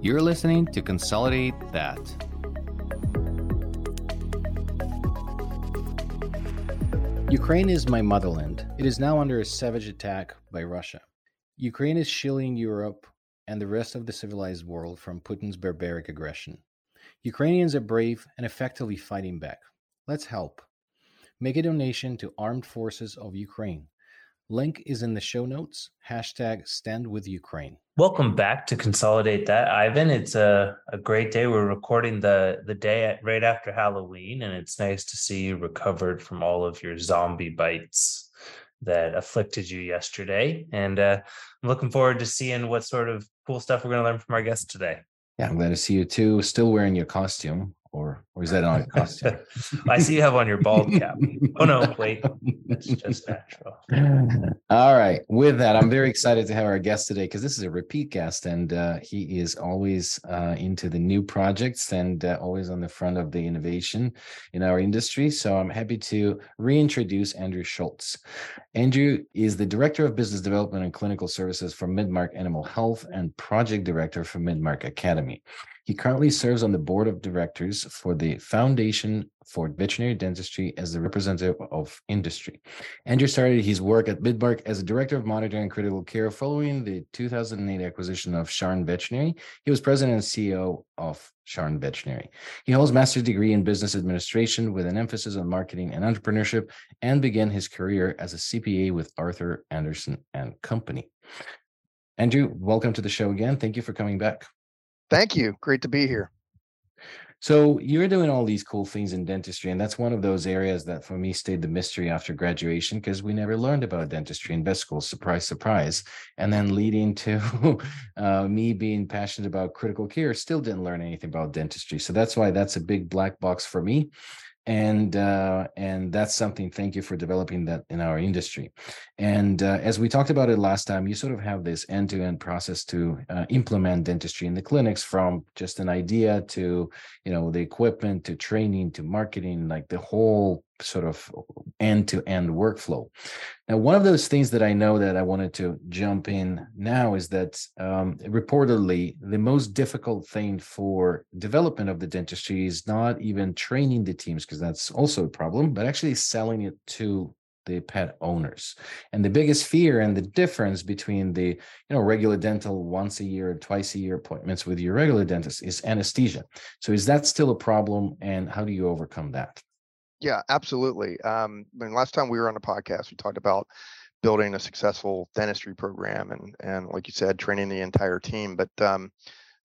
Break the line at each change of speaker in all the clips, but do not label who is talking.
You're listening to Consolidate That. Ukraine is my motherland. It is now under a savage attack by Russia. Ukraine is shielding Europe and the rest of the civilized world from Putin's barbaric aggression. Ukrainians are brave and effectively fighting back. Let's help. Make a donation to Armed Forces of Ukraine. Link is in the show notes. Hashtag stand with Ukraine.
Welcome back to Consolidate That, Ivan. It's a, a great day. We're recording the, the day at, right after Halloween, and it's nice to see you recovered from all of your zombie bites that afflicted you yesterday. And uh, I'm looking forward to seeing what sort of cool stuff we're going to learn from our guests today.
Yeah, I'm glad to see you too. Still wearing your costume or or is that on a costume?
I see you have on your bald cap. Oh no, wait, it's just natural.
All right. With that, I'm very excited to have our guest today because this is a repeat guest, and uh, he is always uh, into the new projects and uh, always on the front of the innovation in our industry. So I'm happy to reintroduce Andrew Schultz. Andrew is the director of business development and clinical services for Midmark Animal Health and project director for Midmark Academy. He currently serves on the board of directors for the Foundation for Veterinary Dentistry as the representative of industry. Andrew started his work at Midmark as a director of monitoring and critical care following the 2008 acquisition of Sharn Veterinary. He was president and CEO of Sharn Veterinary. He holds master's degree in business administration with an emphasis on marketing and entrepreneurship and began his career as a CPA with Arthur Andersen and Company. Andrew, welcome to the show again. Thank you for coming back.
Thank you. Great to be here.
So you're doing all these cool things in dentistry, and that's one of those areas that for me stayed the mystery after graduation because we never learned about dentistry in vet school. Surprise, surprise. And then leading to uh, me being passionate about critical care, still didn't learn anything about dentistry. So that's why that's a big black box for me and uh, and that's something. Thank you for developing that in our industry. And uh, as we talked about it last time, you sort of have this end-to-end process to uh, implement dentistry in the clinics, from just an idea to you know the equipment to training to marketing, like the whole sort of end-to-end workflow. Now, one of those things that I know that I wanted to jump in now is that um, reportedly the most difficult thing for development of the dentistry is not even training the teams because that's also a problem, but actually selling it to the pet owners. And the biggest fear and the difference between the you know regular dental once a year, or twice a year appointments with your regular dentist is anesthesia. So is that still a problem, and how do you overcome that?
Yeah, absolutely. Um, I mean, last time we were on the podcast, we talked about building a successful dentistry program and and like you said, training the entire team. But um,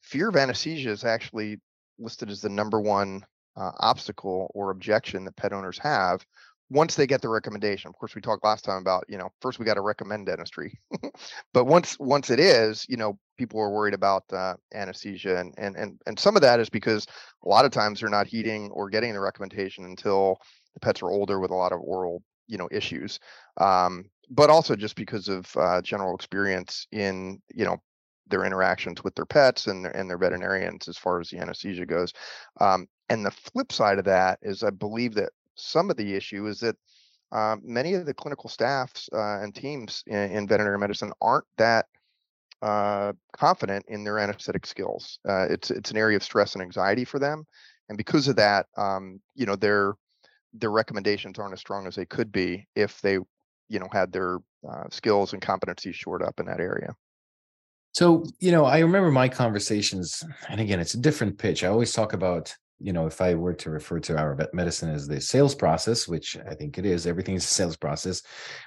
fear of anesthesia is actually listed as the number one uh, obstacle or objection that pet owners have once they get the recommendation of course we talked last time about you know first we got to recommend dentistry. But once once it is you know people are worried about uh, anesthesia and, and and and some of that is because a lot of times they're not heeding or getting the recommendation until the pets are older with a lot of oral you know issues. Um, but also just because of uh, general experience in you know their interactions with their pets and their, and their veterinarians as far as the anesthesia goes. Um, and the flip side of that is i believe that some of the issue is that uh, many of the clinical staffs uh, and teams in, in, veterinary medicine aren't that uh, confident in their anesthetic skills. Uh, it's it's an area of stress and anxiety for them, and because of that, um, you know their their recommendations aren't as strong as they could be if they you know had their uh, skills and competencies shored up in that area.
So, you know, I remember my conversations, and again, it's a different pitch. I always talk about you know, if I were to refer to our medicine as the sales process, which I think it is, everything is a sales process.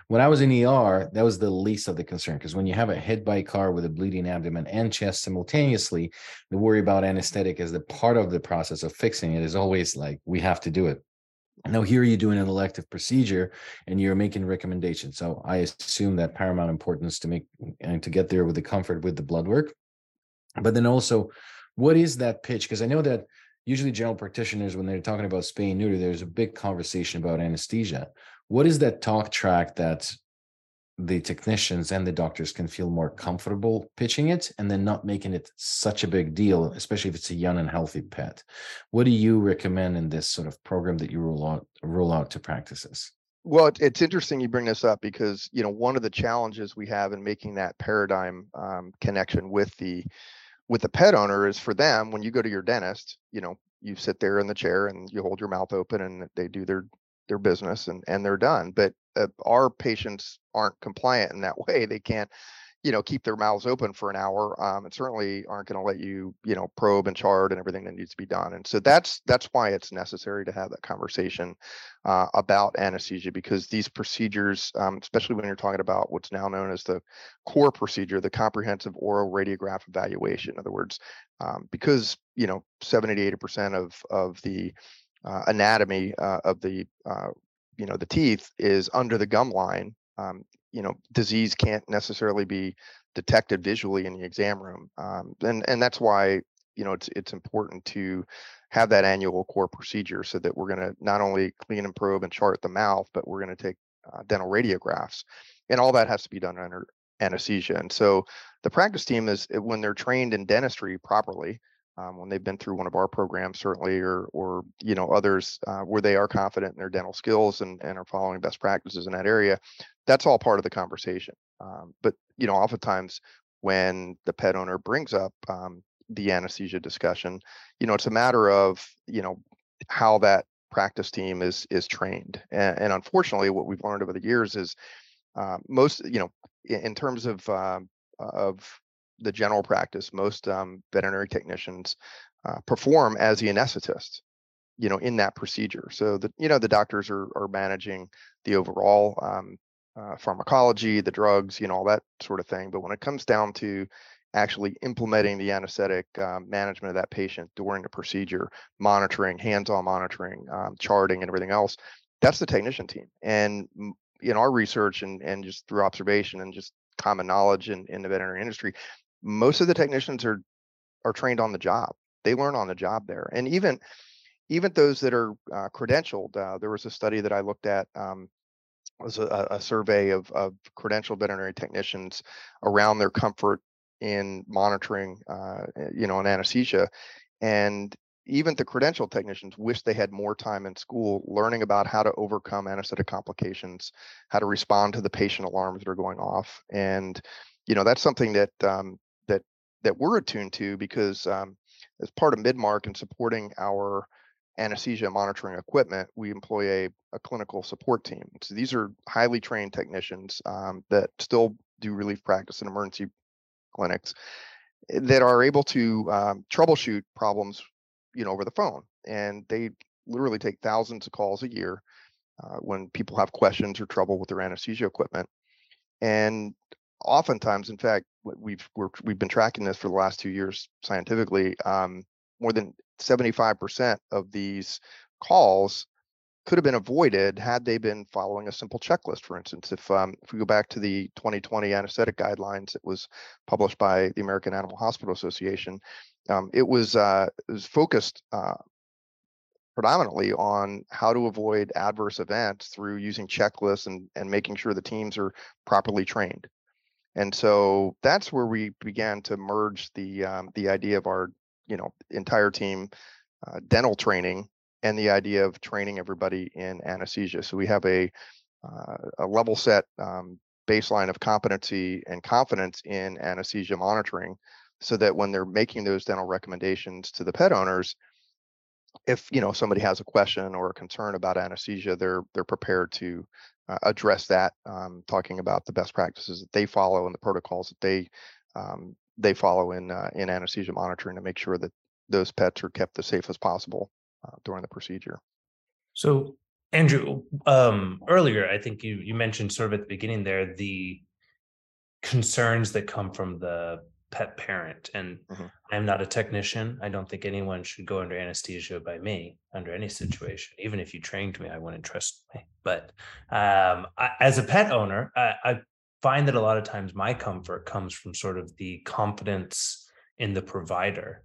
When I was in ER, that was the least of the concern because when you have a hit by car with a bleeding abdomen and chest simultaneously, the worry about anesthetic as the part of the process of fixing it is always like we have to do it. Now here you're doing an elective procedure and you're making recommendations. So I assume that paramount importance to make and to get there with the comfort with the blood work. But then also, what is that pitch? Because I know that usually general practitioners when they're talking about spay neuter there's a big conversation about anesthesia. What is that talk track that the technicians and the doctors can feel more comfortable pitching it and then not making it such a big deal especially if it's a young and healthy pet? What do you recommend in this sort of program that you roll out roll out to practices?
Well it's interesting you bring this up because you know one of the challenges we have in making that paradigm um, connection with the with the pet owner is for them when you go to your dentist you know you sit there in the chair and you hold your mouth open and they do their their business and and they're done. But uh, our patients aren't compliant in that way. They can't you know keep their mouths open for an hour um, and certainly aren't going to let you you know probe and chart and everything that needs to be done and so that's that's why it's necessary to have that conversation uh, about anesthesia because these procedures um, especially when you're talking about what's now known as the core procedure the comprehensive oral radiograph evaluation in other words um, because you know 70 to 80 percent of of the uh, anatomy uh, of the uh, you know the teeth is under the gum line um, you know disease can't necessarily be detected visually in the exam room um, and and that's why you know it's it's important to have that annual core procedure so that we're going to not only clean and probe and chart the mouth but we're going to take uh, dental radiographs and all that has to be done under anesthesia and so the practice team is when they're trained in dentistry properly um, when they've been through one of our programs certainly or or you know others uh, where they are confident in their dental skills and, and are following best practices in that area that's all part of the conversation. Um, but you know oftentimes when the pet owner brings up um, the anesthesia discussion you know it's a matter of you know how that practice team is is trained. And, and unfortunately what we've learned over the years is uh, most you know in, in terms of uh, of the general practice, most um, veterinary technicians uh, perform as the anesthetist, you know, in that procedure. So that you know the doctors are are managing the overall um, uh, pharmacology, the drugs, you know, all that sort of thing. But when it comes down to actually implementing the anesthetic um, management of that patient during the procedure, monitoring, hands-on monitoring, um, charting, and everything else, that's the technician team. And in our research and and just through observation and just common knowledge in, in the veterinary industry, most of the technicians are are trained on the job. They learn on the job there, and even even those that are uh, credentialed. Uh, there was a study that I looked at. Um, was a, a survey of, of credentialed veterinary technicians around their comfort in monitoring, uh, eh, you know, an anesthesia, and even the credentialed technicians wish they had more time in school learning about how to overcome anesthetic complications, how to respond to the patient alarms that are going off, and you know that's something that um, that we're attuned to because um, as part of Midmark and supporting our anesthesia monitoring equipment, we employ a, a clinical support team. So these are highly trained technicians um, that still do relief practice in emergency clinics eh, that are able to um, troubleshoot problems, you know, over the phone. And they literally take thousands of calls a year uh, when people have questions or trouble with their anesthesia equipment. And oftentimes, in fact, we've we have been tracking this for the last two years scientifically. Um, more than 75% of these calls could have been avoided had they been following a simple checklist. For instance, if um, if we go back to the 2020 anesthetic guidelines, that was published by the American Animal Hospital Association. Um, it was uh, it was focused uh, predominantly on how to avoid adverse events through using checklists and and making sure the teams are properly trained. And so that's where we began to merge the um, the idea of our you know entire team uh, dental training and the idea of training everybody in anesthesia. So we have a uh, a level set um, baseline of competency and confidence in anesthesia monitoring, so that when they're making those dental recommendations to the pet owners, if you know somebody has a question or a concern about anesthesia, they're they're prepared to uh, address that, um, talking about the best practices that they follow and the protocols that they um, they follow in uh, in anesthesia monitoring to make sure that those pets are kept as safe as possible uh, during the procedure.
So, Andrew, um, earlier I think you you mentioned sort of at the beginning there the concerns that come from the pet parent and mm-hmm. i'm not a technician i don't think anyone should go under anesthesia by me under any situation. Even if you trained me i wouldn't trust me but um, I, as a pet owner I, I find that a lot of times my comfort comes from sort of the confidence in the provider.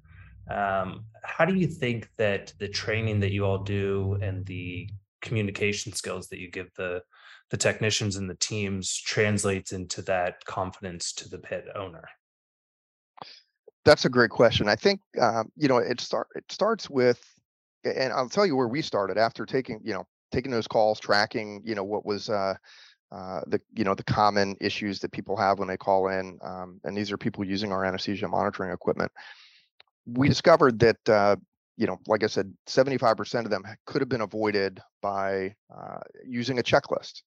Um, how do you think that the training that you all do and the communication skills that you give the the technicians and the teams translates into that confidence to the pet owner
that's a great question. I think um, you know it start it starts with, and I'll tell you where we started after taking you know taking those calls, tracking you know what was uh, uh, the you know the common issues that people have when they call in, um, and these are people using our anesthesia monitoring equipment. We discovered that uh, you know, like I said, 75% of them could have been avoided by uh, using a checklist.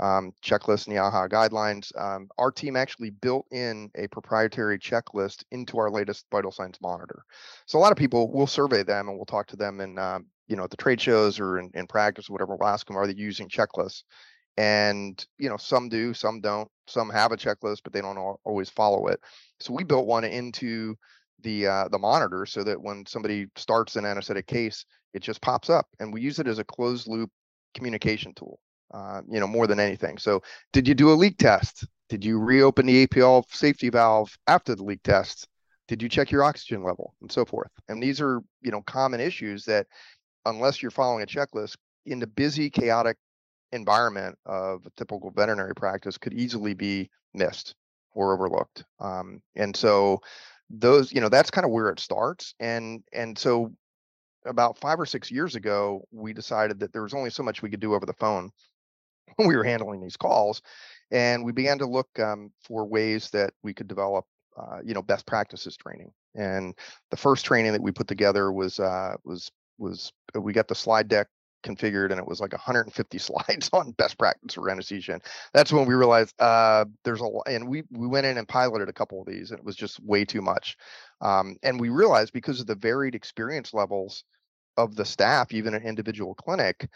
Um, checklist and AAHA guidelines. Um, our team actually built in a proprietary checklist into our latest vital signs monitor. So a lot of people will survey them and we'll talk to them in, um, you know, at the trade shows or in, in practice, or whatever. We'll ask them, are they using checklists? And you know, some do, some don't. Some have a checklist, but they don't always follow it. So we built one into the uh, the monitor so that when somebody starts an anesthetic case, it just pops up, and we use it as a closed loop communication tool. Uh, you know, more than anything. So, did you do a leak test? Did you reopen the APL safety valve after the leak test? Did you check your oxygen level and so forth? And these are you know common issues that, unless you're following a checklist in the busy, chaotic environment of a typical veterinary practice, could easily be missed or overlooked. Um, and so those you know that's kind of where it starts and and so about five or six years ago we decided that there was only so much we could do over the phone when we were handling these calls and we began to look um, for ways that we could develop uh, you know best practices training and the first training that we put together was uh, was was uh, we got the slide deck configured and it was like 150 slides on best practice for anesthesia. And that's when we realized uh, there's a and we we went in and piloted a couple of these and it was just way too much. Um, and we realized because of the varied experience levels of the staff, even an individual clinic,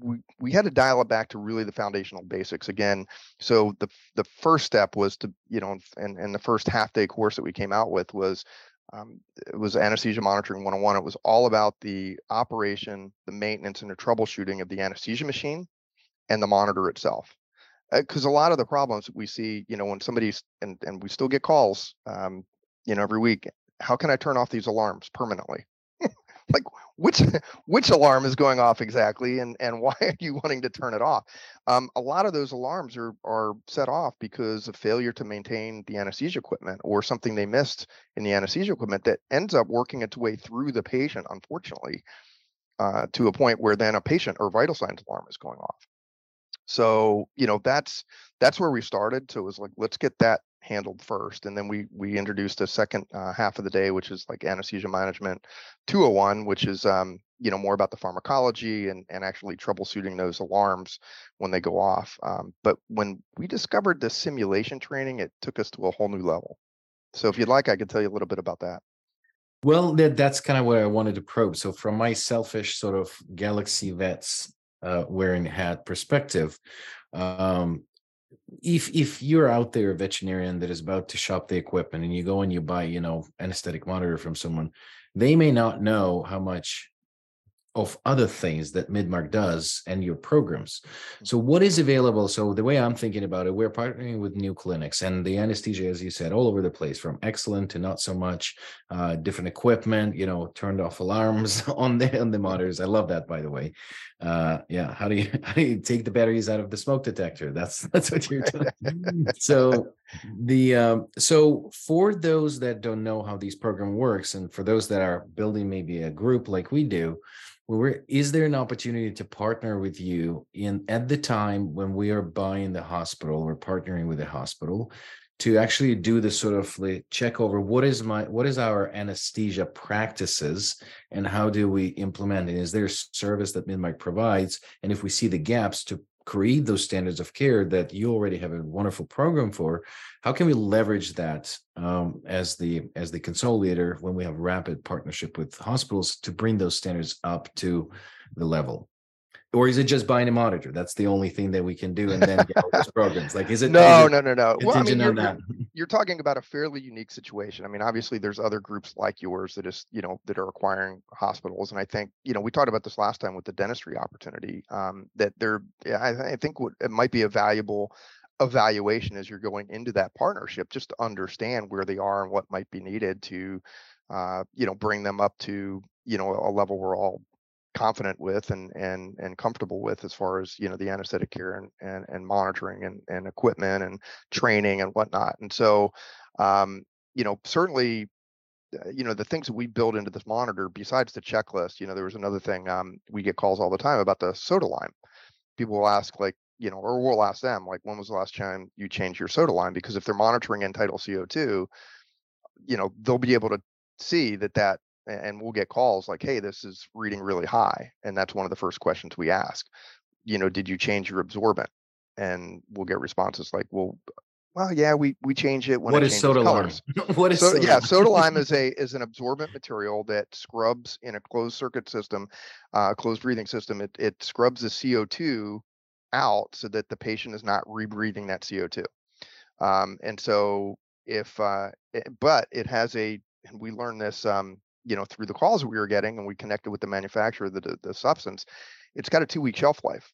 we, we had to dial it back to really the foundational basics again. So the the first step was to, you know, and, and the first half day course that we came out with was um, it was anesthesia monitoring 101 it was all about the operation the maintenance and the troubleshooting of the anesthesia machine and the monitor itself. Because uh, a lot of the problems we see you know when somebody's and, and we still get calls um, you know every week how can i turn off these alarms permanently like which which alarm is going off exactly and and why are you wanting to turn it off? Um, a lot of those alarms are are set off because of failure to maintain the anesthesia equipment or something they missed in the anesthesia equipment that ends up working its way through the patient unfortunately uh, to a point where then a patient or vital signs alarm is going off. So you know that's that's where we started. So it was like let's get that handled first and then we we introduced a second uh, half of the day which is like anesthesia management 201 which is um, you know more about the pharmacology and and actually troubleshooting those alarms when they go off um, but when we discovered the simulation training it took us to a whole new level. So if you'd like i could tell you a little bit about that.
Well that, that's kind of what i wanted to probe. So from my selfish sort of galaxy vets uh, wearing hat perspective um, if if you're out there a veterinarian that is about to shop the equipment and you go and you buy you know anesthetic monitor from someone they may not know how much of other things that Midmark does and your programs. So what is available? So the way I'm thinking about it, we're partnering with new clinics and the anesthesia, as you said, all over the place, from excellent to not so much, uh, different equipment, you know, turned off alarms on the on the monitors. I love that, by the way. Uh, yeah, how do you how do you take the batteries out of the smoke detector? That's that's what you're doing. so the um, so for those that don't know how these program works, and for those that are building maybe a group like we do is there an opportunity to partner with you in at the time when we are buying the hospital or partnering with the hospital to actually do this sort of like check over what is my what is our anesthesia practices and how do we implement it? Is there service that midmark provides and if we see the gaps to create those standards of care that you already have a wonderful program for how can we leverage that um, as the as the consolidator when we have rapid partnership with hospitals to bring those standards up to the level or is it just buying a monitor? That's the only thing that we can do, and then get all those programs. Like, is it?
No,
is it
no, no, no. Well, I mean, you're, you're, talking about a fairly unique situation. I mean, obviously, there's other groups like yours that is, you know, that are acquiring hospitals, and I think, you know, we talked about this last time with the dentistry opportunity. Um, that there, I, I think, what it might be a valuable evaluation as you're going into that partnership, just to understand where they are and what might be needed to, uh, you know, bring them up to, you know, a level we're all confident with and and and comfortable with as far as you know the anesthetic care and and, and monitoring and, and equipment and training and whatnot and so um, you know certainly uh, you know the things that we build into this monitor besides the checklist you know there was another thing um, we get calls all the time about the soda lime people will ask like you know, or we'll ask them like, when was the last time you changed your soda lime? Because if they're monitoring end tidal CO2, you know, they'll be able to see that that, and we'll get calls like, hey, this is reading really high. And that's one of the first questions we ask. You know, did you change your absorbent? And we'll get responses like, well, well, yeah, we we change it when
what
it
is soda
colors.
lime? what is
So
soda
yeah, soda lime is a is an absorbent material that scrubs in a closed circuit system, uh, closed breathing system. It it scrubs the CO2 out so that the patient is not rebreathing that CO2. Um, and so if uh, it- but it has a and we learned this um, you know through the calls that we were getting and we connected with the manufacturer of the the, substance. It's got a two week shelf life.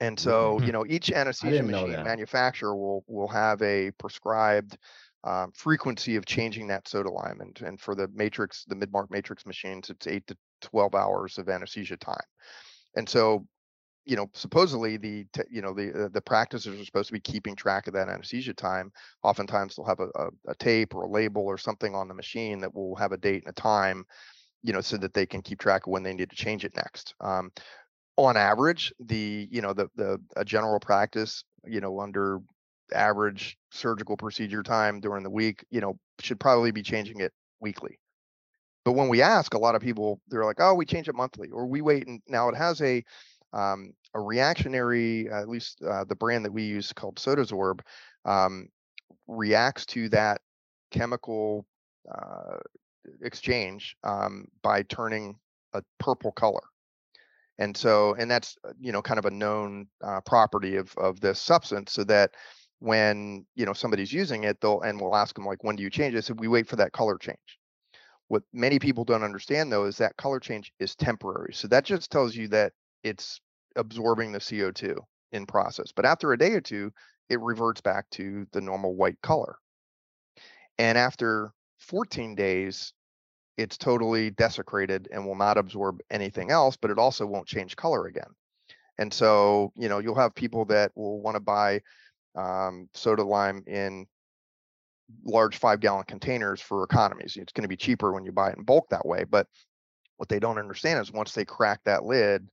And so,
Mhm.
you know, each anesthesia machine manufacturer will will have a prescribed um, frequency of changing that soda lime. And and for the matrix, the Midmark matrix machines, it's eight to 12 hours of anesthesia time. And so, you know, supposedly the you know the uh, the practices are supposed to be keeping track of that anesthesia time. Oftentimes they'll have a, a, a tape or a label or something on the machine that will have a date and a time, you know, so that they can keep track of when they need to change it next. Um, on average, the you know the the a general practice, you know, under average surgical procedure time during the week, you know, should probably be changing it weekly. But when we ask, a lot of people they're like, "Oh, we change it monthly," or "We wait." And now it has a um, a reactionary, at least uh, the brand that we use called Sodasorb, um, reacts to that chemical uh, exchange um, by turning a purple color. And so, and that's uh, you know kind of a known uh, property of of this substance, so that when you know somebody's using it, they'll and we'll ask them like, when do you change it? So we wait for that color change. What many people don't understand though is that color change is temporary. So that just tells you that it's absorbing the CO2 in process. But after a day or two, it reverts back to the normal white color. And after 14 days, it's totally desecrated and will not absorb anything else, but it also won't change color again. And so, you know, you'll have people that will want to buy um, soda lime in large five gallon containers for economies. It's going to be cheaper when you buy it in bulk that way. But what they don't understand is once they crack that lid,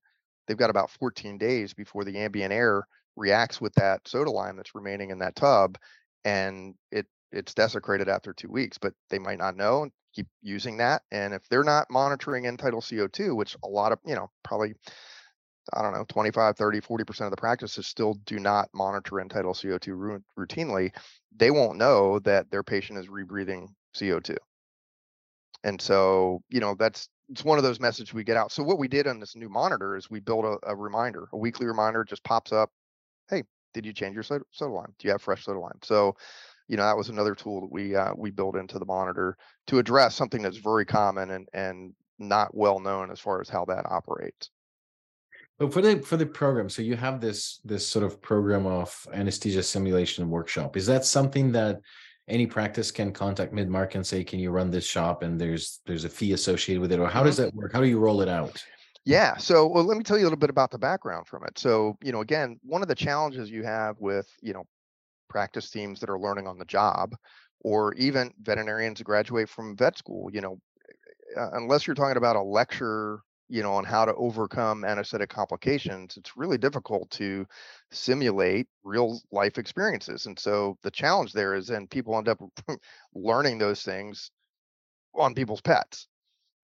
they've got about 14 days before the ambient air reacts with that soda lime that's remaining in that tub and it it's desecrated after two weeks but they might not know and keep using that and if they're not monitoring end tidal co2 which a lot of you know probably i don't know 25 30 40% of the practices still do not monitor end tidal co2 ru- routinely they won't know that their patient is rebreathing co2 and so you know that's it's one of those messages we get out. So what we did on this new monitor is we built a, a reminder a weekly reminder just pops up hey did you change your soda, soda lime do you have fresh soda lime so you know that was another tool that we uh, we built into the monitor to address something that's very common and and not well known as far as how that operates.
But for the for the program, so you have this this sort of program of anesthesia simulation workshop. Is that something that any practice can contact Midmark and say, "Can you run this shop?" And there's there's a fee associated with it, or how does that work? How do you roll it out?
Yeah. So, well, let me tell you a little bit about the background from it. So, you know, again, one of the challenges you have with, you know, practice teams that are learning on the job, or even veterinarians graduate from vet school, you know, uh, unless you're talking about a lecture, you know, on how to overcome anesthetic complications, it's really difficult to simulate real life experiences. And so the challenge there is then people end up learning those things on people's pets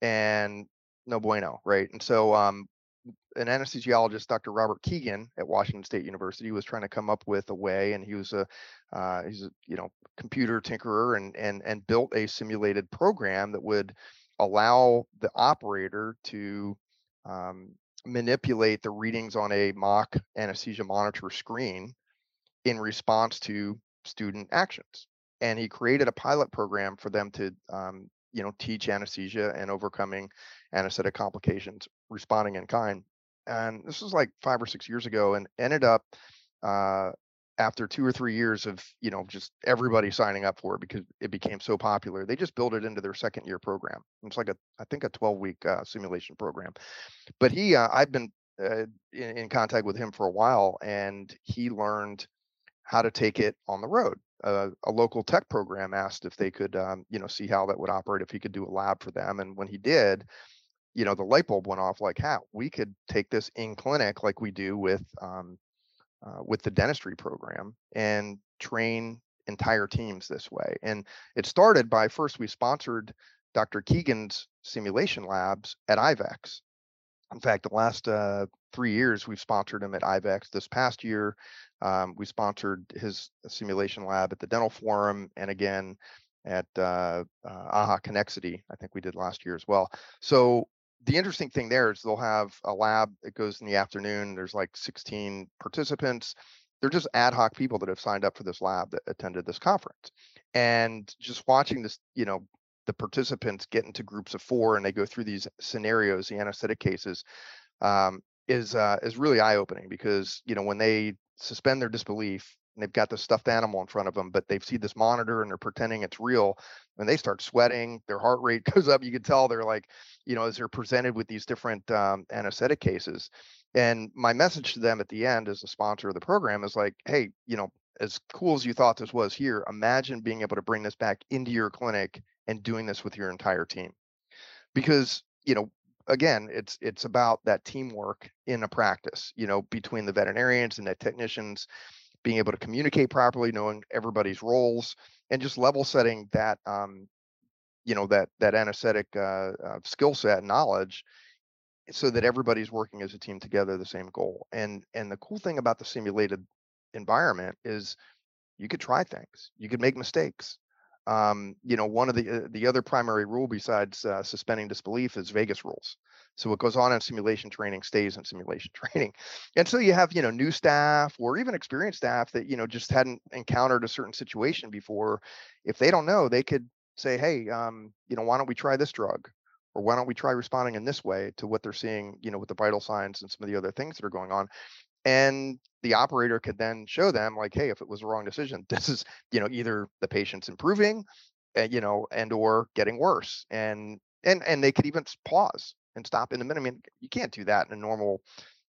and no bueno, right? And so um, an anesthesiologist, Dr. Robert Keegan at Washington State University, was trying to come up with a way, and he was a uh, he's a you know computer tinkerer and and and built a simulated program that would allow the operator to um, manipulate the readings on a mock anesthesia monitor screen in response to student actions. And he created a pilot program for them to um, you know teach anesthesia and overcoming anesthetic complications responding in kind and this was like five or six years ago and ended up uh, after two or three years of you know just everybody signing up for it because it became so popular they just built it into their second year program. It's like a i think a 12 week uh, simulation program. But he uh, i've been uh, in, in contact with him for a while and he learned how to take it on the road. Uh, a local tech program asked if they could um, you know see how that would operate if he could do a lab for them and when he did you know the light bulb went off like how? We could take this in clinic like we do with um, uh, with the dentistry program and train entire teams this way. And it started by first we sponsored Dr. Keegan's simulation labs at IVEX. In fact, the last uh, three years we've sponsored him at IVEX. This past year, um, we sponsored his simulation lab at the Dental Forum, and again at uh, uh, AAHA Connexity. I think we did last year as well. So the interesting thing there is they'll have a lab that goes in the afternoon. There's like 16 participants. They're just ad hoc people that have signed up for this lab that attended this conference. And just watching this, you know, the participants get into groups of four and they go through these scenarios, the anesthetic cases, um, is uh, is really eye opening because you know when they suspend their disbelief and they've got the stuffed animal in front of them, but they've seen this monitor and they're pretending it's real. And they start sweating, their heart rate goes up. You can tell they're like, you know, as they're presented with these different um, anesthetic cases. And my message to them at the end, as a sponsor of the program, is like, hey, you know, as cool as you thought this was here, imagine being able to bring this back into your clinic and doing this with your entire team. Because, you know, again, it's it's about that teamwork in a practice, you know, between the veterinarians and the technicians being able to communicate properly, knowing everybody's roles, and just level setting that um, you know that that anesthetic uh, uh, skill set knowledge so that everybody's working as a team together the same goal. And and the cool thing about the simulated environment is you could try things. You could make mistakes um, you know one of the uh, the other primary rule besides uh, suspending disbelief is vegas rules so what goes on in simulation training stays in simulation training. And so you have, you know, new staff or even experienced staff that, you know, just hadn't encountered a certain situation before. If they don't know, they could say, hey, um, you know, why don't we try this drug? Or why don't we try responding in this way to what they're seeing, you know, with the vital signs and some of the other things that are going on. And the operator could then show them like, hey, if it was a wrong decision, this is, you know, either the patient's improving, uh, you know, and or getting worse. And and and they could even pause and stop in the minute. I mean, you can't do that in a normal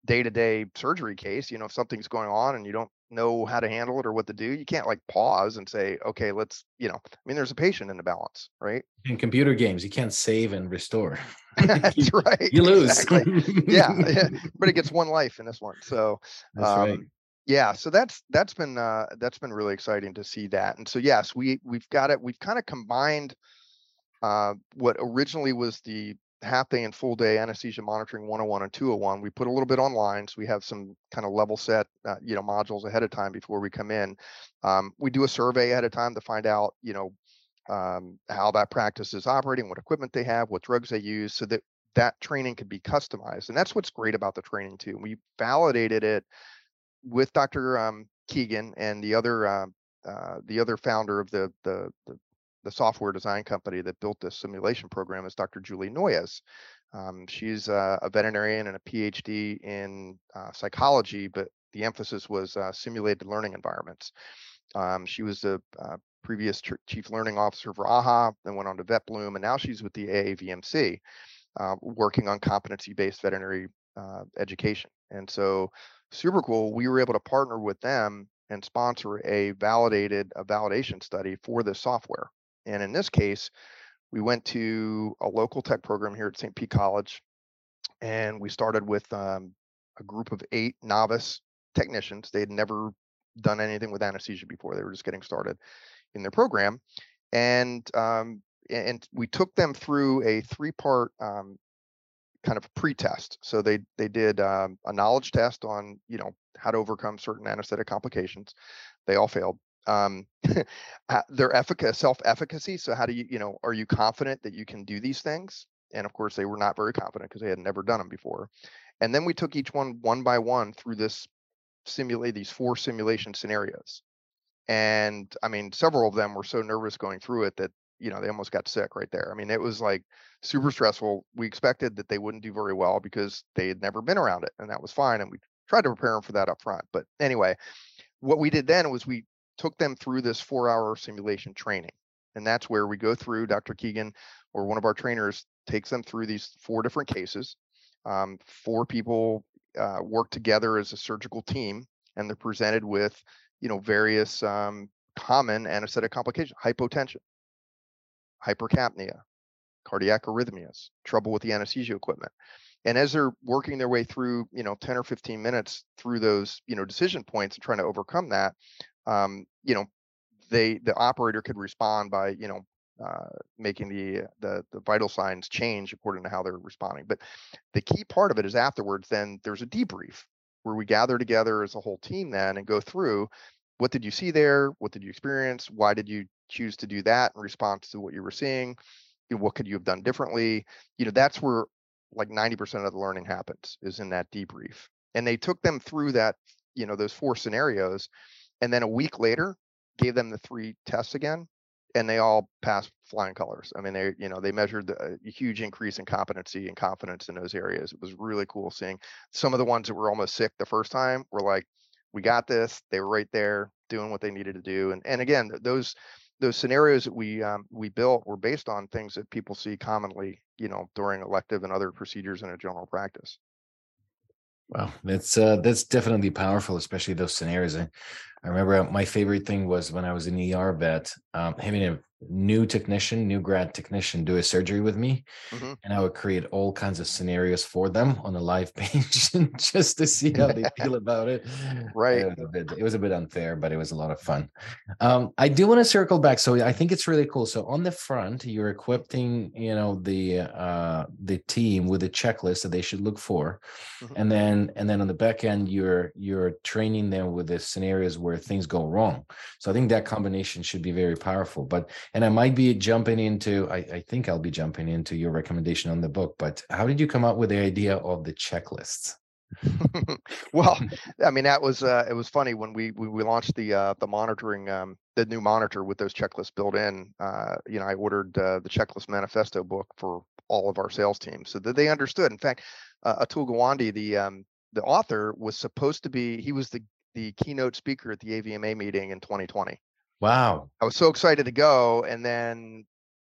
day-to-day surgery case. You know, if something's going on and you don't know how to handle it or what to do, you can't like pause and say, okay, let's, you know, I mean, there's a patient in the balance, right?
In computer games, you can't save and restore.
That's right.
You lose.
Exactly. yeah, yeah. But it gets one life in this one. So
That's um, right.
yeah so that's that's been uh that's been really exciting to see that and so yes we we've got it we've kind of combined uh what originally was the half day and full day anesthesia monitoring 101 and 201 we put a little bit online so we have some kind of level set uh, you know modules ahead of time before we come in. Um, we do a survey ahead of time to find out you know um, how that practice is operating what equipment they have what drugs they use so that that training could be customized and that's what's great about the training too. We validated it with dr um, keegan and the other uh, uh, the other founder of the, the the the software design company that built this simulation program is Dr. Julie Noyes. Um, she's a veterinarian and a PhD in uh, psychology, but the emphasis was uh, simulated learning environments. Um, she was the uh, previous chief learning officer for AAHA, then went on to VetBloom, and now she's with the AAVMC, uh, working on competency-based veterinary uh, education. And so, super cool. We were able to partner with them and sponsor a validated a validation study for this software. And in this case, we went to a local tech program here at St. Pete College, and we started with um, a group of eight novice technicians. They had never done anything with anesthesia before; they were just getting started in their program, and um, and we took them through a three-part um, kind of pre-test. So they they did um, a knowledge test on you know how to overcome certain anesthetic complications. They all failed um, their efficacy, self-efficacy. So how do you, you know, are you confident that you can do these things? And of course, they were not very confident because they had never done them before. And then we took each one one by one through this simulate these four simulation scenarios. And I mean, several of them were so nervous going through it that you know they almost got sick right there. I mean, it was like super stressful. We expected that they wouldn't do very well because they had never been around it, and that was fine. And we tried to prepare them for that up front. But anyway, what we did then was we took them through this four hour simulation training. And that's where we go through, Dr. Keegan or one of our trainers takes them through these four different cases. Um, four people uh, work together as a surgical team and they're presented with, you know, various um, common anesthetic complications, hypotension, hypercapnia, cardiac arrhythmias, trouble with the anesthesia equipment. And as they're working their way through, you know, 10 or 15 minutes through those, you know, decision points and trying to overcome that, um, you know, they the operator could respond by, you know, uh, making the, the the vital signs change according to how they're responding. But the key part of it is afterwards. Then there's a debrief where we gather together as a whole team then and go through what did you see there, what did you experience, why did you choose to do that in response to what you were seeing, what could you have done differently. You know, that's where like 90% of the learning happens is in that debrief. And they took them through that, you know, those four scenarios, and then a week later gave them the three tests again and they all passed flying colors. I mean, they, you know, they measured a huge increase in competency and confidence in those areas. It was really cool seeing some of the ones that were almost sick the first time were like, we got this. They were right there doing what they needed to do. And, and again, those, those scenarios that we, um, we built were based on things that people see commonly, you know, during elective and other procedures in a general practice.
Wow, that's uh, that's definitely powerful, especially those scenarios. I, I remember my favorite thing was when I was in ER vet, um, having a new technician, new grad technician do a surgery with me, mm-hmm. and I would create all kinds of scenarios for them on a live patient just to see how they feel about it.
Right.
It was, bit, it was, a bit, unfair, but it was a lot of fun. Um, I do want to circle back. So I think it's really cool. So on the front, you're equipping, you know, the uh, the team with a checklist that they should look for, mm-hmm. and then and then on the back end, you're you're training them with the scenarios where things go wrong. So I think that combination should be very powerful. But and I might be jumping into, I, I think I'll be jumping into your recommendation on the book, but how did you come up with the idea of the checklists?
well, I mean that was uh, it was funny when we we, we launched the uh, the monitoring um, the new monitor with those checklists built in. Uh, you know, I ordered uh, the checklist manifesto book for all of our sales teams so that they understood. In fact, uh, Atul Gawande, the um, the author, was supposed to be he was the the keynote speaker at the AVMA meeting in 2020.
Wow.
I was so excited to go, and then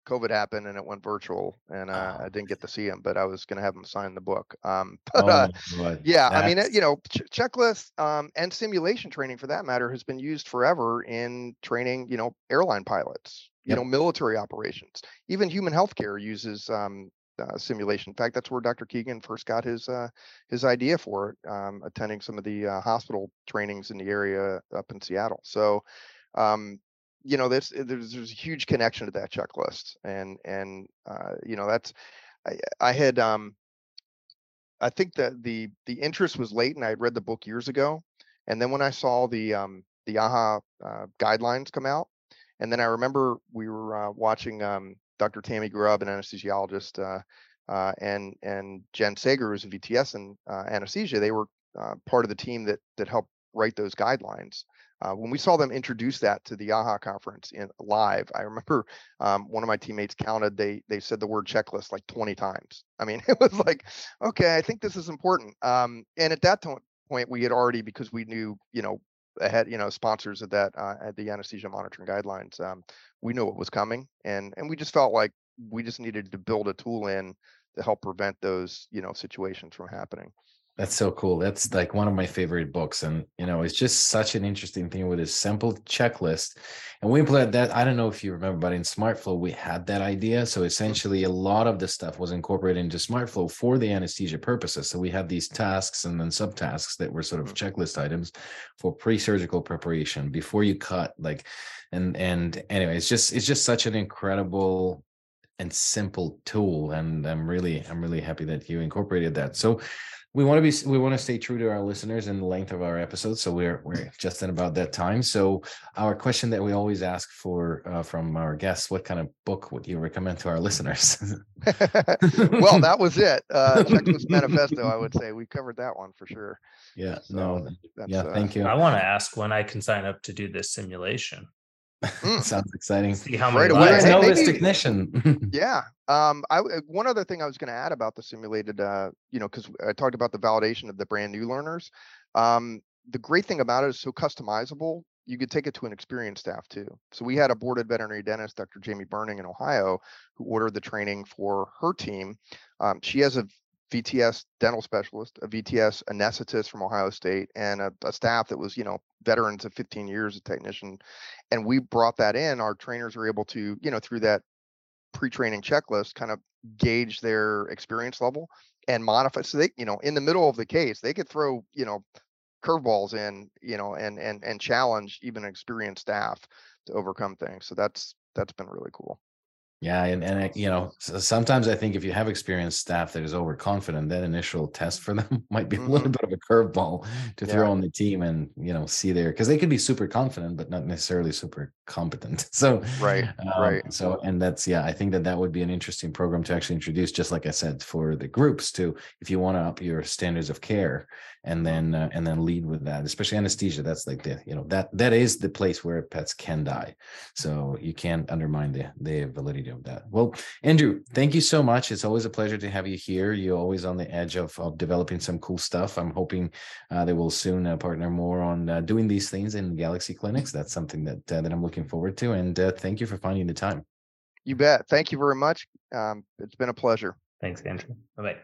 COVID happened and it went virtual, and uh, oh. I didn't get to see him, but I was going to have him sign the book. Um, but uh, oh, yeah, That's... I mean, you know, ch- checklist um, and simulation training, for that matter, has been used forever in training, you know, airline pilots, you yep. know, military operations, even human healthcare uses um, uh, simulation. In fact, that's where Dr. Keegan first got his uh, his idea for it, um, attending some of the uh, hospital trainings in the area up in Seattle. So um, you know, this eh, there's there's a huge connection to that checklist, and and uh, you know that's I, I had um, I think that the the interest was late, and I had read the book years ago, and then when I saw the um, the AAHA uh, guidelines come out, and then I remember we were uh, watching um, Dr. Tammy Grubb, an anesthesiologist, uh, uh, and and Jen Sager, who's a VTS in uh, anesthesia. They were uh, part of the team that that helped write those guidelines. Uh, when we saw them introduce that to the AAHA conference in live, I remember um, one of my teammates counted they they said the word checklist like 20 times. I mean, it was like, okay, I think this is important. Um, and at that point, we had already because we knew, you know, ahead, you know, sponsors of that uh, at the anesthesia monitoring guidelines, um, we knew what was coming, and and we just felt like we just needed to build a tool in to help prevent those, you know, situations from happening.
That's so cool. That's like one of my favorite books. And, you know, it's just such an interesting thing with this simple checklist. And we implemented that. I don't know if you remember, but in SmartFlow, we had that idea. So essentially, a lot of the stuff was incorporated into SmartFlow for the anesthesia purposes. So we had these tasks and then subtasks that were sort of mm-hmm. checklist items for pre surgical preparation before you cut. Like, and, and anyway, it's just, it's just such an incredible and simple tool and i'm really i'm really happy that you incorporated that so we want to be we want to stay true to our listeners and the length of our episodes so we're we're just in about that time. So our question that we always ask for uh, from our guests what kind of book would you recommend to our listeners?
Well that was it. Uh checklist manifesto i would say. We covered that one for sure.
Yeah so no yeah uh, thank you.
I want to ask when i can sign up to do this simulation
Mm. Sounds exciting.
See how right away.
know this technician.
yeah. Um. I uh, one other thing I was going to add about the simulated, uh, you know, because I talked about the validation of the brand new learners. Um, the great thing about it is so customizable. You could take it to an experienced staff too. So we had a boarded veterinary dentist, Dr. Jamie Berning in Ohio, who ordered the training for her team. Um, she has a VTS dental specialist, a VTS anesthetist from Ohio State, and a, a, staff that was, you know, veterans of 15 years, a technician. And we brought that in. Our trainers were able to, you know, through that pre-training checklist, kind of gauge their experience level and modify. So they, you know, in the middle of the case, they could throw, you know, curveballs in, you know, and and and challenge even experienced staff to overcome things. So that's that's been really cool.
Yeah, and and you know sometimes I think if you have experienced staff that is overconfident, that initial test for them might be a little mm-hmm. bit of a curveball to yeah. throw on the team and you know see there because they could be super confident but not necessarily super competent. So
right, um, right.
So and that's yeah, I think that that would be an interesting program to actually introduce, just like I said, for the groups to if you want to up your standards of care and then uh, and then lead with that, especially anesthesia. That's like the you know that that is the place where pets can die, so you can't undermine the the validity of that. Well, Andrew, thank you so much. It's always a pleasure to have you here. You're always on the edge of, of developing some cool stuff. I'm hoping uh, they will soon uh, partner more on uh, doing these things in Galaxy clinics. That's something that uh, that I'm looking forward to. And uh, thank you for finding the time.
You bet. Thank you very much. Um, it's been a pleasure.
Thanks, Andrew. Bye bye.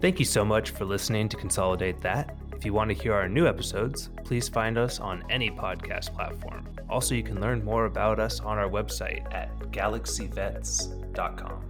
Thank you so much for listening to Consolidate That. If you want to hear our new episodes, please find us on any podcast platform. Also, you can learn more about us on our website at galaxyvets.com.